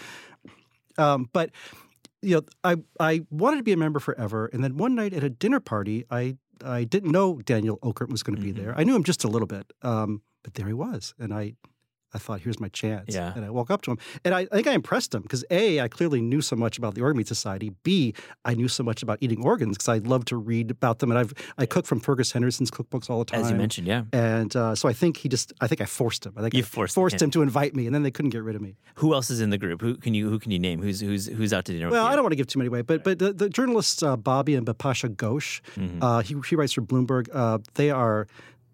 Speaker 1: Um, but you know, I I wanted to be a member forever, and then one night at a dinner party, I I didn't know Daniel Okrent was going to be
Speaker 2: Mhm.
Speaker 1: there. I knew him just a little bit, um, but there he was, and I. I thought, here's my chance.
Speaker 2: Yeah.
Speaker 1: And I walk up to him. And I, I think I impressed him because A, I clearly knew so much about the Organ Meat Society. B, I knew so much about eating organs because I love to read about them. And I've I cook from Fergus Henderson's cookbooks all the time.
Speaker 2: As you mentioned, yeah.
Speaker 1: And uh, so I think he just, I think I forced him. I think
Speaker 2: You
Speaker 1: I
Speaker 2: forced
Speaker 1: forced
Speaker 2: him.
Speaker 1: him to invite me, and then they couldn't get rid of me.
Speaker 2: Who else is in the group? Who can you who can you name? Who's who's who's out to dinner?
Speaker 1: Well, I don't want to give too many away, but but the, the journalists uh, Bobby and Bapasha Ghosh,
Speaker 2: Mhm.
Speaker 1: uh, he he writes for Bloomberg. Uh, they are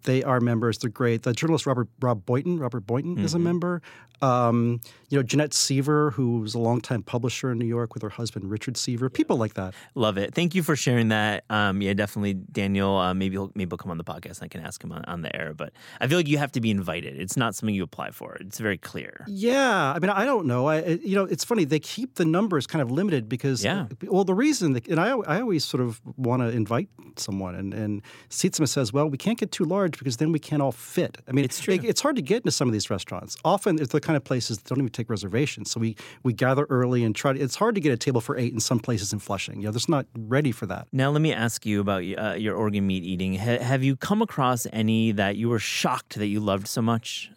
Speaker 1: they are members. They're great. The journalist Robert Rob Boynton, Robert Boynton is a
Speaker 2: Mhm.
Speaker 1: member. Um, you know, Jeanette Seaver, who was a longtime publisher in New York with her husband Richard Seaver. People like that.
Speaker 2: Love it. Thank you for sharing that. Um, yeah, definitely, Daniel. Uh, maybe he'll maybe he'll come on the podcast. and I can ask him on, on the air. But I feel like you have to be invited. It's not something you apply for. It's very clear.
Speaker 1: Yeah, I mean, I don't know. I, you know, it's funny they keep the numbers kind of limited because,
Speaker 2: Yeah.
Speaker 1: Well, the reason, that, and I, I always sort of want to invite someone, and and Sietsema says, well, we can't get too large large because then we can't all fit. I mean,
Speaker 2: It's true.
Speaker 1: it- it's hard to get into some of these restaurants. Often it's the kind of places that don't even take reservations. So we we gather early and try to. It's hard to get a table for eight in some places in Flushing. You know, that's not ready for that.
Speaker 2: Now, let me ask you about uh, your organ meat eating. Ha- have you come across any that you were shocked that you loved so much?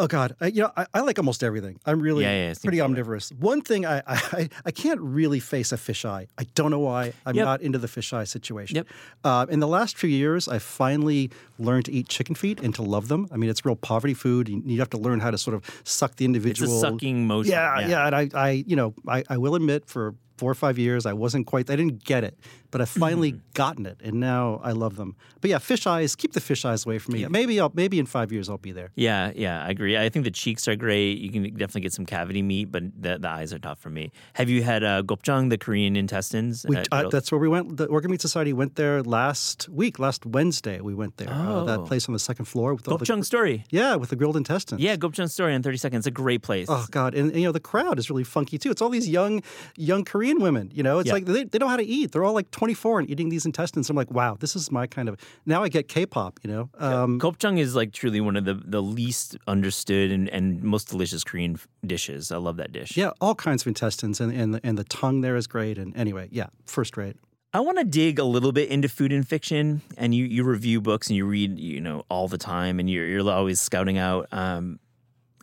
Speaker 1: Oh God, I, you know I, I like almost everything. I'm really
Speaker 2: Yeah, yeah,
Speaker 1: pretty omnivorous. One thing I, I I can't really face a fisheye. I don't know why. I'm
Speaker 2: Yep.
Speaker 1: not into the fisheye situation.
Speaker 2: Yep.
Speaker 1: Uh, in the last few years, I finally learned to eat chicken feet and to love them. I mean, it's real poverty food. You, you have to learn how to sort of suck the
Speaker 2: It's a
Speaker 1: individual.
Speaker 2: sucking motion.
Speaker 1: Yeah, yeah, and I, I, you know, I, I will admit, for four or five years, I wasn't quite. I didn't get it, but I've finally
Speaker 2: Mm-hmm.
Speaker 1: gotten it, and now I love them. But yeah, fish eyes. Keep the fish eyes away from me. Maybe I'll. Maybe in five years I'll be there.
Speaker 2: Yeah, yeah, I agree. I think the cheeks are great. You can definitely get some cavity meat, but the, the eyes are tough for me. Have you had uh, gopchang, the Korean intestines?
Speaker 1: We,
Speaker 2: Uh,
Speaker 1: uh, that's where we went. The Organ Meat Society went there last week, last Wednesday. We went there. Uh, that
Speaker 2: Oh.
Speaker 1: place on the second floor with all the,
Speaker 2: gopchang story.
Speaker 1: yeah, with the grilled intestines.
Speaker 2: Yeah, gopchang story in 30 seconds. It's a great place.
Speaker 1: Oh God, and, and, you know the crowd is really funky too. It's all these young, young Korean women. You know, it's
Speaker 2: Yeah.
Speaker 1: like they, they know how to eat. They're all like 24 and eating these intestines. I'm like, wow, this is my kind of. Now I get K-pop. You know, um,
Speaker 2: Gopchang is like truly one of the, the least understood and, and most delicious Korean dishes. I love that dish.
Speaker 1: yeah, all kinds of intestines, and and the, and the tongue there is great. And anyway, yeah, first rate.
Speaker 2: I want to dig a little bit into food and fiction, and you, you review books and you read, you know, all the time, and you're, you're always scouting out. Um,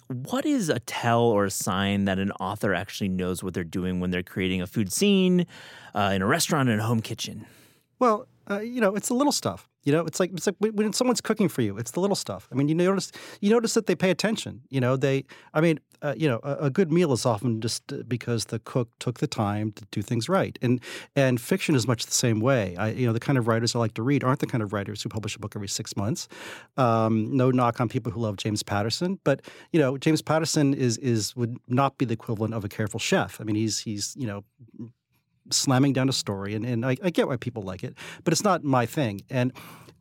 Speaker 2: what is a tell or a sign that an author actually knows what they're doing when they're creating a food scene uh, in a restaurant and a home kitchen?
Speaker 1: Well, uh, you know, it's the little stuff. You know, it's like it's like when someone's cooking for you. It's the little stuff. I mean, you notice you notice that they pay attention. You know, they. I mean, uh, you know, a, a good meal is often just uh, because the cook took the time to do things right. And and fiction is much the same way. I, you know, the kind of writers I like to read aren't the kind of writers who publish a book every six months. Um, no knock on people who love James Patterson, but you know, James Patterson is is would not be the equivalent of a careful chef. I mean, he's he's you know slamming down a story, and, and I, I get why people like it, but it's not my thing. And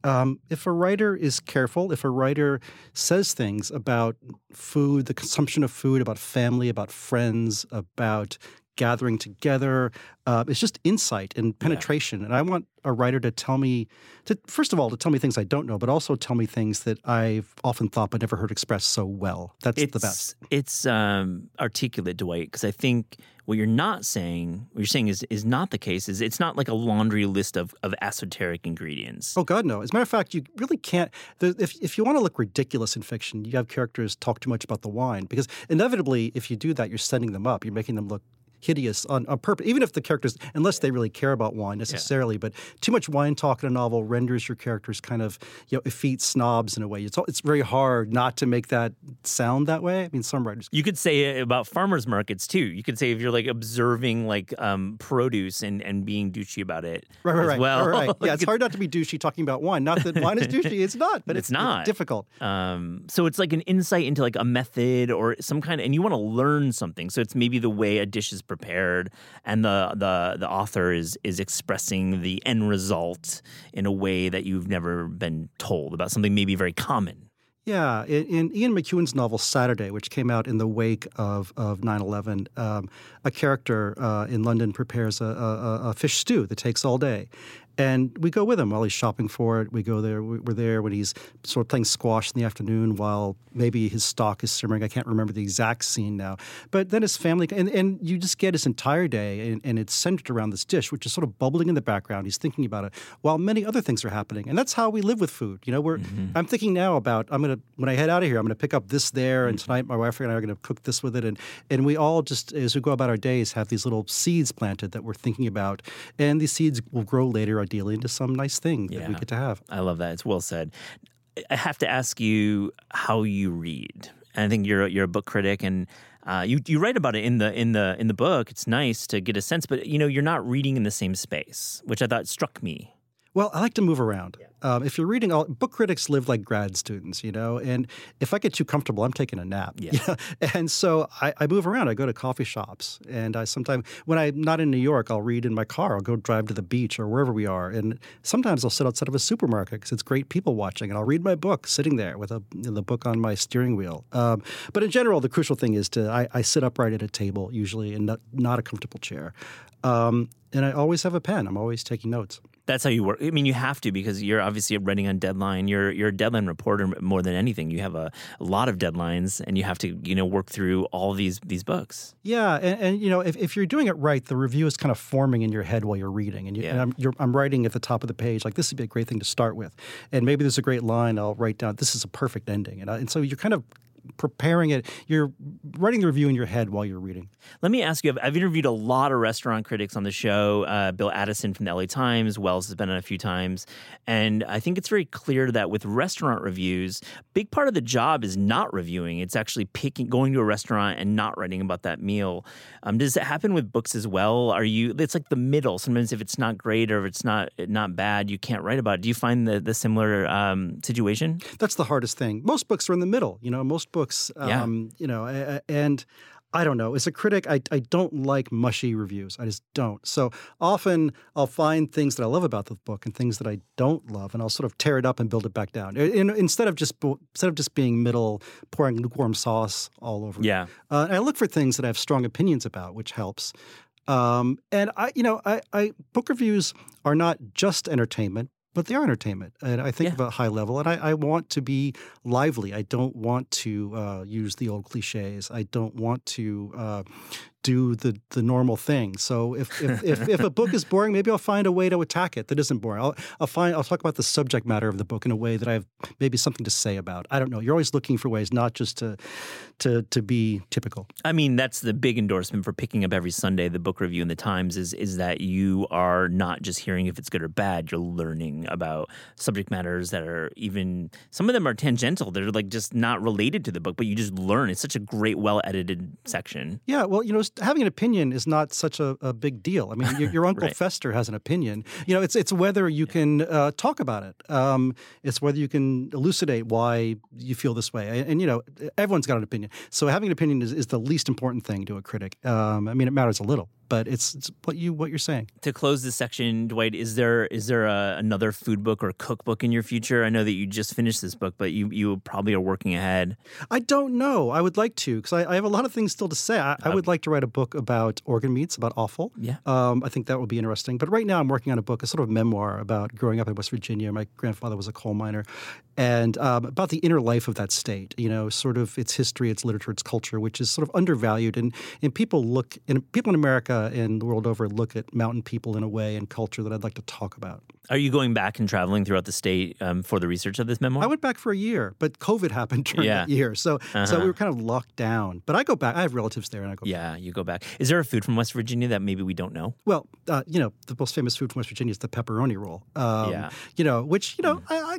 Speaker 1: um, if a writer is careful, if a writer says things about food, the consumption of food, about family, about friends, about gathering together, uh, it's just insight and penetration. And I want a writer to tell me, to first of all, to tell me things I don't know, but also tell me things that I've often thought but never heard expressed so well. That's
Speaker 2: it's
Speaker 1: the best.
Speaker 2: It's um, articulate, Dwight, because I think what you're not saying, what you're saying is is not the case. Is it's not like a laundry list of of esoteric ingredients.
Speaker 1: Oh God, no! As a matter of fact, you really can't. The, if if you want to look ridiculous in fiction, you have characters talk too much about the wine because inevitably, if you do that, you're setting them up. You're making them look hideous on, on purpose. Even if the characters, unless they really care about wine necessarily, but too much wine talk in a novel renders your characters kind of you know effete snobs in a way. It's all, it's very hard not to make that sound that way. I mean, some writers.
Speaker 2: You could say about farmers markets too. You could say if you're like observing like um, produce and, and being douchey about it
Speaker 1: Right, right,
Speaker 2: as
Speaker 1: right.
Speaker 2: well.
Speaker 1: right, right. Yeah, it's hard not to be douchey talking about wine. Not that wine is douchey; it's not. But
Speaker 2: It's
Speaker 1: it's,
Speaker 2: not.
Speaker 1: difficult.
Speaker 2: Um, so it's like an insight into like a method or some kind of, and you want to learn something. So it's maybe the way a dish is prepared, and the the the author is is expressing the end result in a way that you've never been told about something maybe very common.
Speaker 1: Yeah, in, in Ian McEwan's novel Saturday, which came out in the wake of of 9/11, um, a character uh, in London prepares a, a, a fish stew that takes all day, and we go with him while he's shopping for it. We go there. we- We're there when he's sort of playing squash in the afternoon while maybe his stock is simmering. I can't remember the exact scene now, but then his family and, and you just get his entire day, and, and it's centered around this dish, which is sort of bubbling in the background. He's thinking about it while many other things are happening, and that's how we live with food. You know, we're mm-hmm. I'm thinking now about I'm gonna when I head out of here, I'm gonna pick up this there, and mm-hmm. tonight my wife and I are gonna cook this with it, and and we all just as we go about our days have these little seeds planted that we're thinking about, and these seeds will grow later, ideally, into some nice thing that we get to have.
Speaker 2: I love that. It's well said. I have to ask you how you read. And I think you're you're a book critic, and uh, you you write about it in the in the in the book. It's nice to get a sense, but you know you're not reading in the same space, which I thought struck me.
Speaker 1: Well, I like to move around. Um, if you're reading, all, book critics live like grad students, you know. And if I get too comfortable, I'm taking a nap.
Speaker 2: Yeah.
Speaker 1: you know? And so I, I move around. I go to coffee shops, and I sometimes, when I'm not in New York, I'll read in my car. I'll go drive to the beach or wherever we are. And sometimes I'll sit outside of a supermarket because it's great people watching, and I'll read my book sitting there with a, the book on my steering wheel. Um, but in general, the crucial thing is to I, I sit upright at a table usually, and not, not a comfortable chair. Um, and I always have a pen. I'm always taking notes.
Speaker 2: That's how you work. I mean, you have to because you're obviously running on deadline. You're you're a deadline reporter more than anything. You have a, a lot of deadlines, and you have to you know work through all these these books.
Speaker 1: Yeah, and, and you know if, if you're doing it right, the review is kind of forming in your head while you're reading, and, you,
Speaker 2: Yeah.
Speaker 1: and I'm, you're, I'm writing at the top of the page like this would be a great thing to start with, and maybe there's a great line I'll write down. This is a perfect ending, and I, and so you're kind of preparing it. You're writing the review in your head while you're reading.
Speaker 2: Let me ask you I've, I've interviewed a lot of restaurant critics on the show. Uh, Bill Addison from the LA Times, Wells has been on a few times. And I think it's very clear that with restaurant reviews, big part of the job is not reviewing. It's actually picking, going to a restaurant and not writing about that meal. Um, does it happen with books as well? Are you, it's like the middle. Sometimes if it's not great or if it's not not bad, you can't write about it. Do you find the, the similar um, situation?
Speaker 1: That's the hardest thing. Most books are in the middle. You know, most books,
Speaker 2: Yeah.
Speaker 1: um, you know, and I don't know. As a critic, I, I don't like mushy reviews. I just don't. So often I'll find things that I love about the book and things that I don't love, and I'll sort of tear it up and build it back down. In, instead of just instead of just being middle, pouring lukewarm sauce all over.
Speaker 2: Yeah.
Speaker 1: Uh, I look for things that I have strong opinions about, which helps. Um, and I, you know, I, I book reviews are not just entertainment, but they are entertainment. And I think
Speaker 2: Yeah.
Speaker 1: of a high level. And I, I want to be lively. I don't want to uh, use the old cliches. I don't want to uh, do the the normal thing. So if if, if if a book is boring, maybe I'll find a way to attack it that isn't boring. I'll I'll find I'll talk about the subject matter of the book in a way that I have maybe something to say about. I don't know. You're always looking for ways not just to to to be typical.
Speaker 2: I mean, that's the big endorsement for picking up every Sunday the book review in the Times is is that you are not just hearing if it's good or bad, you're learning about subject matters that are even some of them are tangential. They're like just not related to the book, but you just learn. It's such a great, well edited section.
Speaker 1: Yeah, well, you know, having an opinion is not such a, a big deal. I mean, your, your uncle
Speaker 2: Right.
Speaker 1: Fester has an opinion. You know, it's it's whether you can uh, talk about it. Um, it's whether you can elucidate why you feel this way. And, and, you know, everyone's got an opinion. So having an opinion is, is the least important thing to a critic. Um, I mean, it matters a little, but it's, it's what you what you're saying.
Speaker 2: To close this section, Dwight, is there is there a, another food book or cookbook in your future? I know that you just finished this book, but you you probably are working ahead.
Speaker 1: I don't know. I would like to because I, I have a lot of things still to say. I, I would like to write a book about organ meats, about offal.
Speaker 2: Yeah.
Speaker 1: Um, I think that would be interesting. But right now, I'm working on a book, a sort of memoir about growing up in West Virginia. My grandfather was a coal miner, and um, about the inner life of that state. You know, sort of its history, its literature, its culture, which is sort of undervalued. And and people look, and people in America and the world over look at mountain people in a way and culture that I'd like to talk about.
Speaker 2: Are you going back and traveling throughout the state um, for the research of this memoir?
Speaker 1: I went back for a year, but COVID happened during
Speaker 2: Yeah.
Speaker 1: that year, so so
Speaker 2: Uh-huh.
Speaker 1: we were kind of locked down. But I go back. I have relatives there, and I go.
Speaker 2: yeah, you go back. Is there a food from West Virginia that maybe we don't know?
Speaker 1: Well, uh, you know, the most famous food from West Virginia is the pepperoni roll. Um,
Speaker 2: Yeah.
Speaker 1: You know, which you know I, I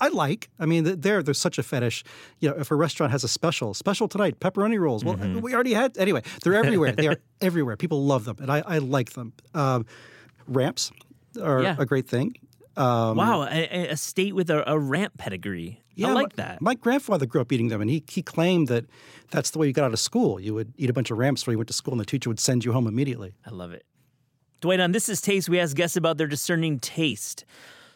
Speaker 1: I like. I mean, there there's such a fetish. You know, if a restaurant has a special, special tonight, pepperoni rolls. Well,
Speaker 2: Mm-hmm.
Speaker 1: we already had anyway. They're everywhere. they are everywhere. People love them, and I, I like them. Um, ramps are
Speaker 2: Yeah.
Speaker 1: a great thing. Um,
Speaker 2: wow, a, a state with a, a ramp pedigree. I
Speaker 1: my-
Speaker 2: like that.
Speaker 1: My grandfather grew up eating them, and he he claimed that that's the way you got out of school. You would eat a bunch of ramps before you went to school, and the teacher would send you home immediately.
Speaker 2: I love it. Dwight, on This Is Taste, we ask guests about their discerning taste.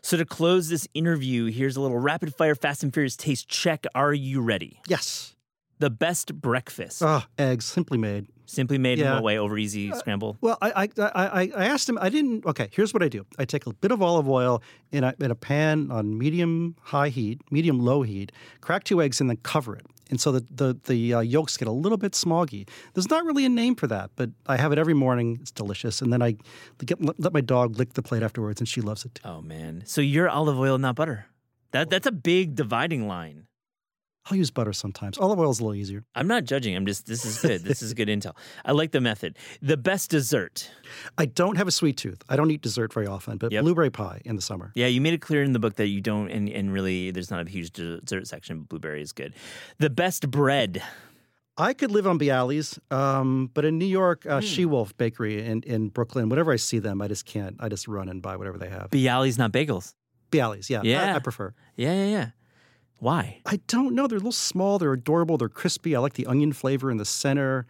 Speaker 2: So to close this interview, here's a little rapid fire Fast and Furious taste check. Are you ready?
Speaker 1: Yes.
Speaker 2: The best breakfast.
Speaker 1: Ah, eggs, simply made.
Speaker 2: Simply made in
Speaker 1: yeah. Uh,
Speaker 2: what way? Over easy scramble?
Speaker 1: Well, I, I I I asked him. I didn't. Okay, here's what I do. I take a bit of olive oil in a in a pan on medium high heat, medium low heat. Crack two eggs and then cover it. And so the the, the uh, yolks get a little bit smoggy. There's not really a name for that, but I have it every morning. It's delicious. And then I get let my dog lick the plate afterwards, and she loves it too.
Speaker 2: Oh, man. So you're olive oil, not butter. That That's a big dividing line.
Speaker 1: I'll use butter sometimes. Olive oil is a little easier.
Speaker 2: I'm not judging. I'm just, this is good. This is good intel. I like the method. The best dessert.
Speaker 1: I don't have a sweet tooth. I don't eat dessert very often, but
Speaker 2: Yep.
Speaker 1: blueberry pie in the summer.
Speaker 2: Yeah, you made it clear in the book that you don't, and, and really, there's not a huge dessert section, but blueberry is good. The best bread.
Speaker 1: I could live on Bialys, um, but in New York, uh, She Wolf Bakery in, in Brooklyn, whenever I see them, I just can't. I just run and buy whatever they have.
Speaker 2: Bialys, not bagels.
Speaker 1: Bialys, yeah,
Speaker 2: Yeah.
Speaker 1: I, I prefer.
Speaker 2: Yeah, yeah, yeah. Why?
Speaker 1: I don't know. They're a little small. They're adorable. They're crispy. I like the onion flavor in the center.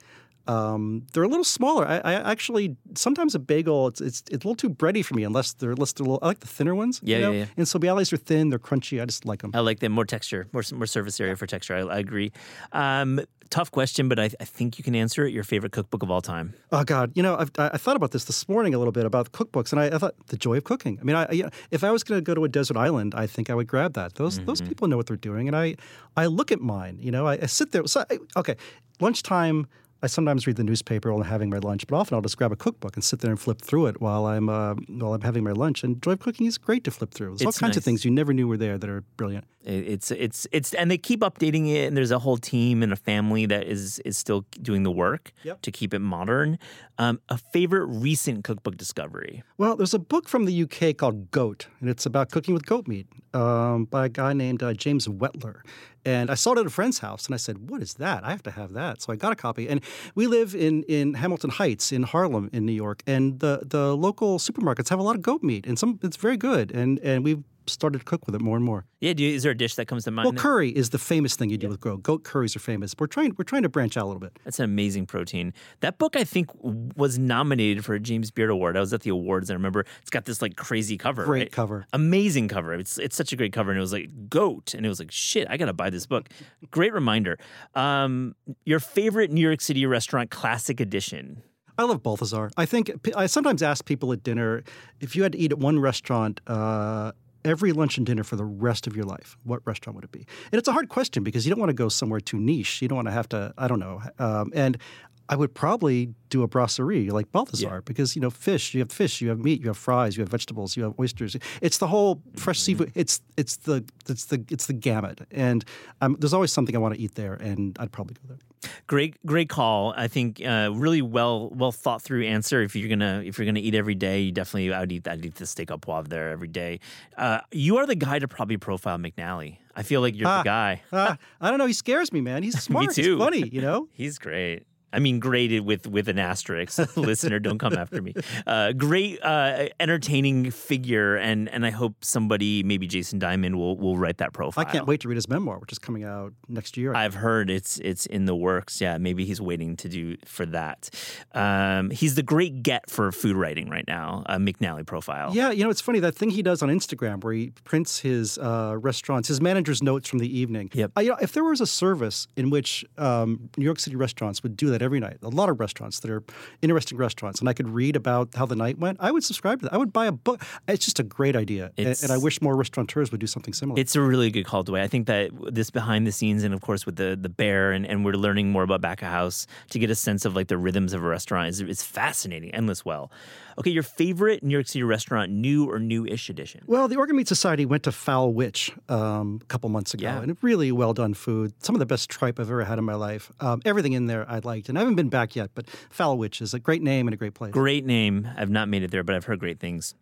Speaker 1: Um, they're a little smaller. I, I, actually sometimes a bagel it's, it's it's a little too bready for me unless they're unless they're a little, I like the thinner ones.
Speaker 2: Yeah,
Speaker 1: you know?
Speaker 2: yeah, yeah.
Speaker 1: And are thin, they're crunchy. I just like them.
Speaker 2: I like them more texture, more more surface area for texture. I, I agree. Um, tough question, but I, I, think you can answer it. Your favorite cookbook of all time?
Speaker 1: Oh God, you know I've, i thought about this this morning a little bit about cookbooks, and I, I thought the joy of cooking. I mean, I you know, if I was going to go to a desert island, I think I would grab that. Those mm-hmm. those people know what they're doing, and I I look at mine. You know, I, I sit there. So, okay, lunchtime I sometimes read the newspaper while I'm having my lunch, but often I'll just grab a cookbook and sit there and flip through it while I'm uh, while I'm having my lunch. And Joy of Cooking is great to flip through. There's it's all kinds nice. of things you never knew were there that are brilliant.
Speaker 2: It's it's it's and they keep updating it, and there's a whole team and a family that is is still doing the work
Speaker 1: yep.
Speaker 2: to keep it modern. Um, a favorite recent cookbook discovery?
Speaker 1: Well, there's a book from the UK called Goat, and it's about cooking with goat meat um, by a guy named uh, James Whetlor And I saw it at a friend's house, and I said, "What is that? I have to have that." So I got a copy. And we live in in Hamilton Heights in Harlem, in New York, and the the local supermarkets have a lot of goat meat, and some it's very good. And and we've started to cook with it more and more.
Speaker 2: Yeah, you, is there a dish that comes to mind?
Speaker 1: Well, curry is the famous thing you do with goat. Goat curries are famous. We're trying we're trying to branch out a little bit.
Speaker 2: That's an amazing protein. That book I think was nominated for a James Beard Award. I was at the awards and I remember it's got this like crazy cover.
Speaker 1: Great
Speaker 2: right?
Speaker 1: cover.
Speaker 2: Amazing cover. It's it's such a great cover and it was like goat and it was like shit, I got to buy this book. great reminder. Um, your favorite New York City restaurant classic edition.
Speaker 1: I love Balthazar. I think I sometimes ask people at dinner if you had to eat at one restaurant uh, every lunch and dinner for the rest of your life, what restaurant would it be? And it's a hard question because you don't want to go somewhere too niche. You don't want to have to, I don't know. Um, and I would probably do a brasserie like Balthazar yeah. because you know fish. You have fish, you have meat, you have fries, you have vegetables, you have oysters. It's the whole fresh mm-hmm. seafood. It's it's the it's the it's the gamut. And um, there's always something I want to eat there, and I'd probably go there.
Speaker 2: Great, great call. I think uh, really well, well thought through answer. If you're gonna, if you're gonna eat every day, you definitely I'd eat, I'd eat the steak au poivre there every day. Uh, you are the guy to probably profile McNally. I feel like you're ah, the guy.
Speaker 1: ah, I don't know. He scares me, man. He's smart.
Speaker 2: me too.
Speaker 1: He's funny. You know.
Speaker 2: He's great. I mean, graded with with an asterisk. Listener, don't come after me. Uh, great, uh, entertaining figure, and and I hope somebody, maybe Jason Diamond, will will write that profile.
Speaker 1: I can't wait to read his memoir, which is coming out next year.
Speaker 2: I've heard it's it's in the works. Yeah, maybe he's waiting to do for that. Um, he's the great get for food writing right now. A McNally profile.
Speaker 1: Yeah, you know, it's funny that thing he does on Instagram where he prints his uh, restaurants, his manager's notes from the evening.
Speaker 2: Yep.
Speaker 1: Uh, you know, if there was a service in which um, New York City restaurants would do that every night. A lot of restaurants that are interesting restaurants, and I could read about how the night went. I would subscribe to that. I would buy a book. It's just a great idea, and, and, I wish more restaurateurs would do something similar.
Speaker 2: It's a really good call, Dwayne. I think that this behind the scenes, and of course with the the bear, and, and we're learning more about back of house to get a sense of like the rhythms of a restaurant is, is fascinating, endless well. Okay, your favorite New York City restaurant, new or new-ish edition?
Speaker 1: Well, the Organ Meat Society went to Foul Witch um, a couple months ago,
Speaker 2: yeah.
Speaker 1: and really well done food. Some of the best tripe I've ever had in my life. Um, everything in there I liked, and I haven't been back yet, but Foul Witch is a great name and a great place.
Speaker 2: Great name. I've not made it there, but I've heard great things.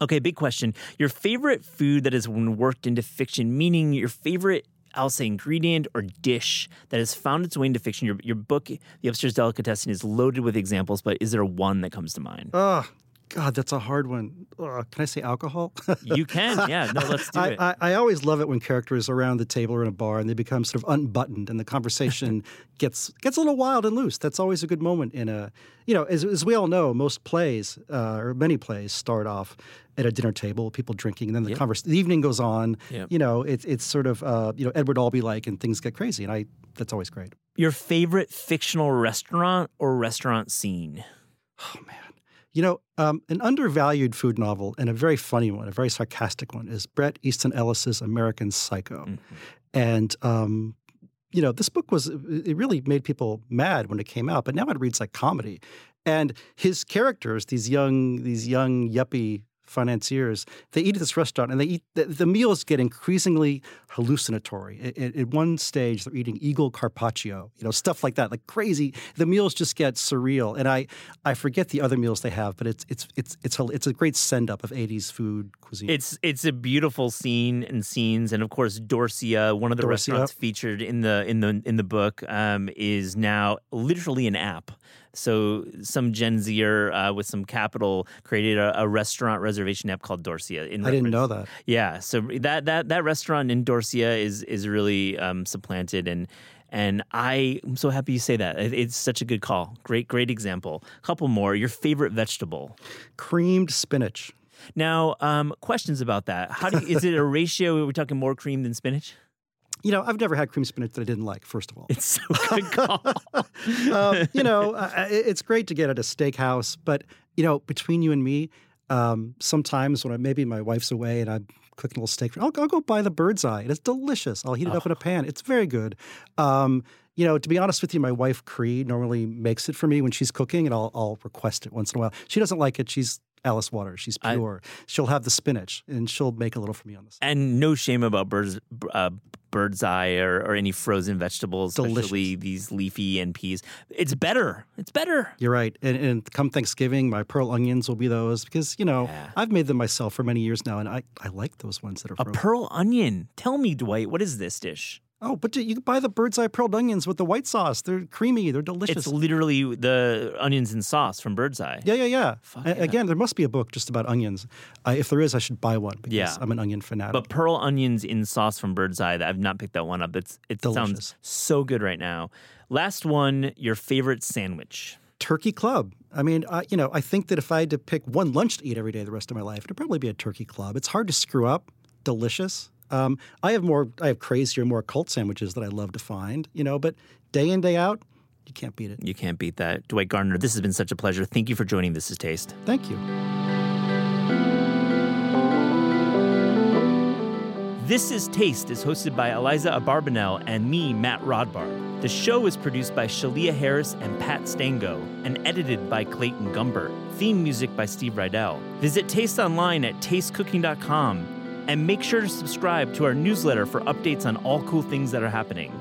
Speaker 2: Okay, big question. Your favorite food that has been worked into fiction, meaning your favorite I'll say ingredient or dish that has found its way into fiction. Your, your book, The Upstairs Delicatessen, is loaded with examples, but is there one that comes to mind?
Speaker 1: Oh, God, that's a hard one. Ugh, can I say alcohol?
Speaker 2: you can, yeah. No, let's do
Speaker 1: I,
Speaker 2: it.
Speaker 1: I, I, always love it when characters around the table or in a bar and they become sort of unbuttoned and the conversation gets gets a little wild and loose. That's always a good moment in a, you know, as, as we all know, most plays uh, or many plays start off at a dinner table, people drinking, and then the yep. conversation, the evening goes on.
Speaker 2: Yep.
Speaker 1: You know, it's it's sort of uh, you know Edward Albee like, and things get crazy, and I that's always great.
Speaker 2: Your favorite fictional restaurant or restaurant scene?
Speaker 1: Oh man. You know, um, an undervalued food novel and a very funny one, a very sarcastic one, is Bret Easton Ellis's American Psycho. Mm-hmm. And, um, you know, this book was, it really made people mad when it came out, but now it reads like comedy. And his characters, these young, these young yuppie financiers, they eat at this restaurant and they eat, the, the meals get increasingly hallucinatory. At, one stage, they're eating eagle carpaccio, you know, stuff like that, like crazy. The meals just get surreal. And I, I forget the other meals they have, but it's, it's, it's, it's, a, it's a great send up of 80s food cuisine.
Speaker 2: It's, it's a beautiful scene and scenes. And of course, Dorsia, one of the
Speaker 1: Dorsia.
Speaker 2: restaurants featured in the, in the, in the book, um, is now literally an app. So some Gen Zer uh, with some capital created a, a, restaurant reservation app called Dorsia.
Speaker 1: In I didn't know that.
Speaker 2: Yeah, so that that that restaurant in Dorsia is is really um, supplanted and And I am so happy you say that. It's such a good call. Great, great example. couple more. Your favorite vegetable.
Speaker 1: Creamed spinach.
Speaker 2: Now, um, questions about that. How do you, is it a ratio? Are we talking more cream than spinach?
Speaker 1: You know, I've never had cream spinach that I didn't like. First of all,
Speaker 2: It's so good call.
Speaker 1: um, you know, uh, it's great to get at a steakhouse, but you know, between you and me, um, sometimes when I, maybe my wife's away and I'm cooking a little steak, I'll, I'll go buy the bird's eye. It's delicious. I'll heat it up in a pan. It's very good. Um, you know, to be honest with you, my wife Cree normally makes it for me when she's cooking, and I'll, I'll request it once in a while. She doesn't like it. She's Alice Waters. She's
Speaker 2: I-
Speaker 1: pure. she'll have the spinach, and she'll make a little for me on this.
Speaker 2: and no shame about birds, uh, bird's eye or, or any frozen vegetables, especially these leafy and peas. It's better. It's better.
Speaker 1: You're right. And, and come Thanksgiving, my pearl onions will be those because, you know,
Speaker 2: Yeah.
Speaker 1: I've made them myself for many years now, and I, I like those ones that are
Speaker 2: A
Speaker 1: frozen.
Speaker 2: pearl onion. Tell me, Dwight, what is this dish?
Speaker 1: Oh, but you can buy the bird's eye pearl onions with the white sauce. They're creamy. They're delicious.
Speaker 2: It's literally the onions and sauce from Bird's Eye.
Speaker 1: yeah, yeah, yeah.
Speaker 2: Fuck yeah.
Speaker 1: Again, there must be a book just about onions. Uh, if there is, I should buy one because
Speaker 2: Yeah.
Speaker 1: I'm an onion fanatic.
Speaker 2: But pearl onions in sauce from Bird's Eye, I've not picked that one up. It's, it sounds
Speaker 1: Delicious.
Speaker 2: so good right now. Last one, your favorite sandwich.
Speaker 1: turkey club. I mean, I, you know, I think that if I had to pick one lunch to eat every day the rest of my life, it'd probably be a turkey club. It's hard to screw up. Delicious. Um, I have more, I have crazier, more cult sandwiches that I love to find. You know, but day in day out, you can't beat it.
Speaker 2: You can't beat that. Dwight Garner, this has been such a pleasure. Thank you for joining This is Taste.
Speaker 1: Thank you.
Speaker 2: This is Taste is hosted by Eliza Abarbanel and me, Matt Rodbard. The show is produced by Shalia Harris and Pat Stango and edited by Clayton Gumbert. Theme music by Steve Rydell. Visit Taste online at tastecooking.com and make sure to subscribe to our newsletter for updates on all cool things that are happening.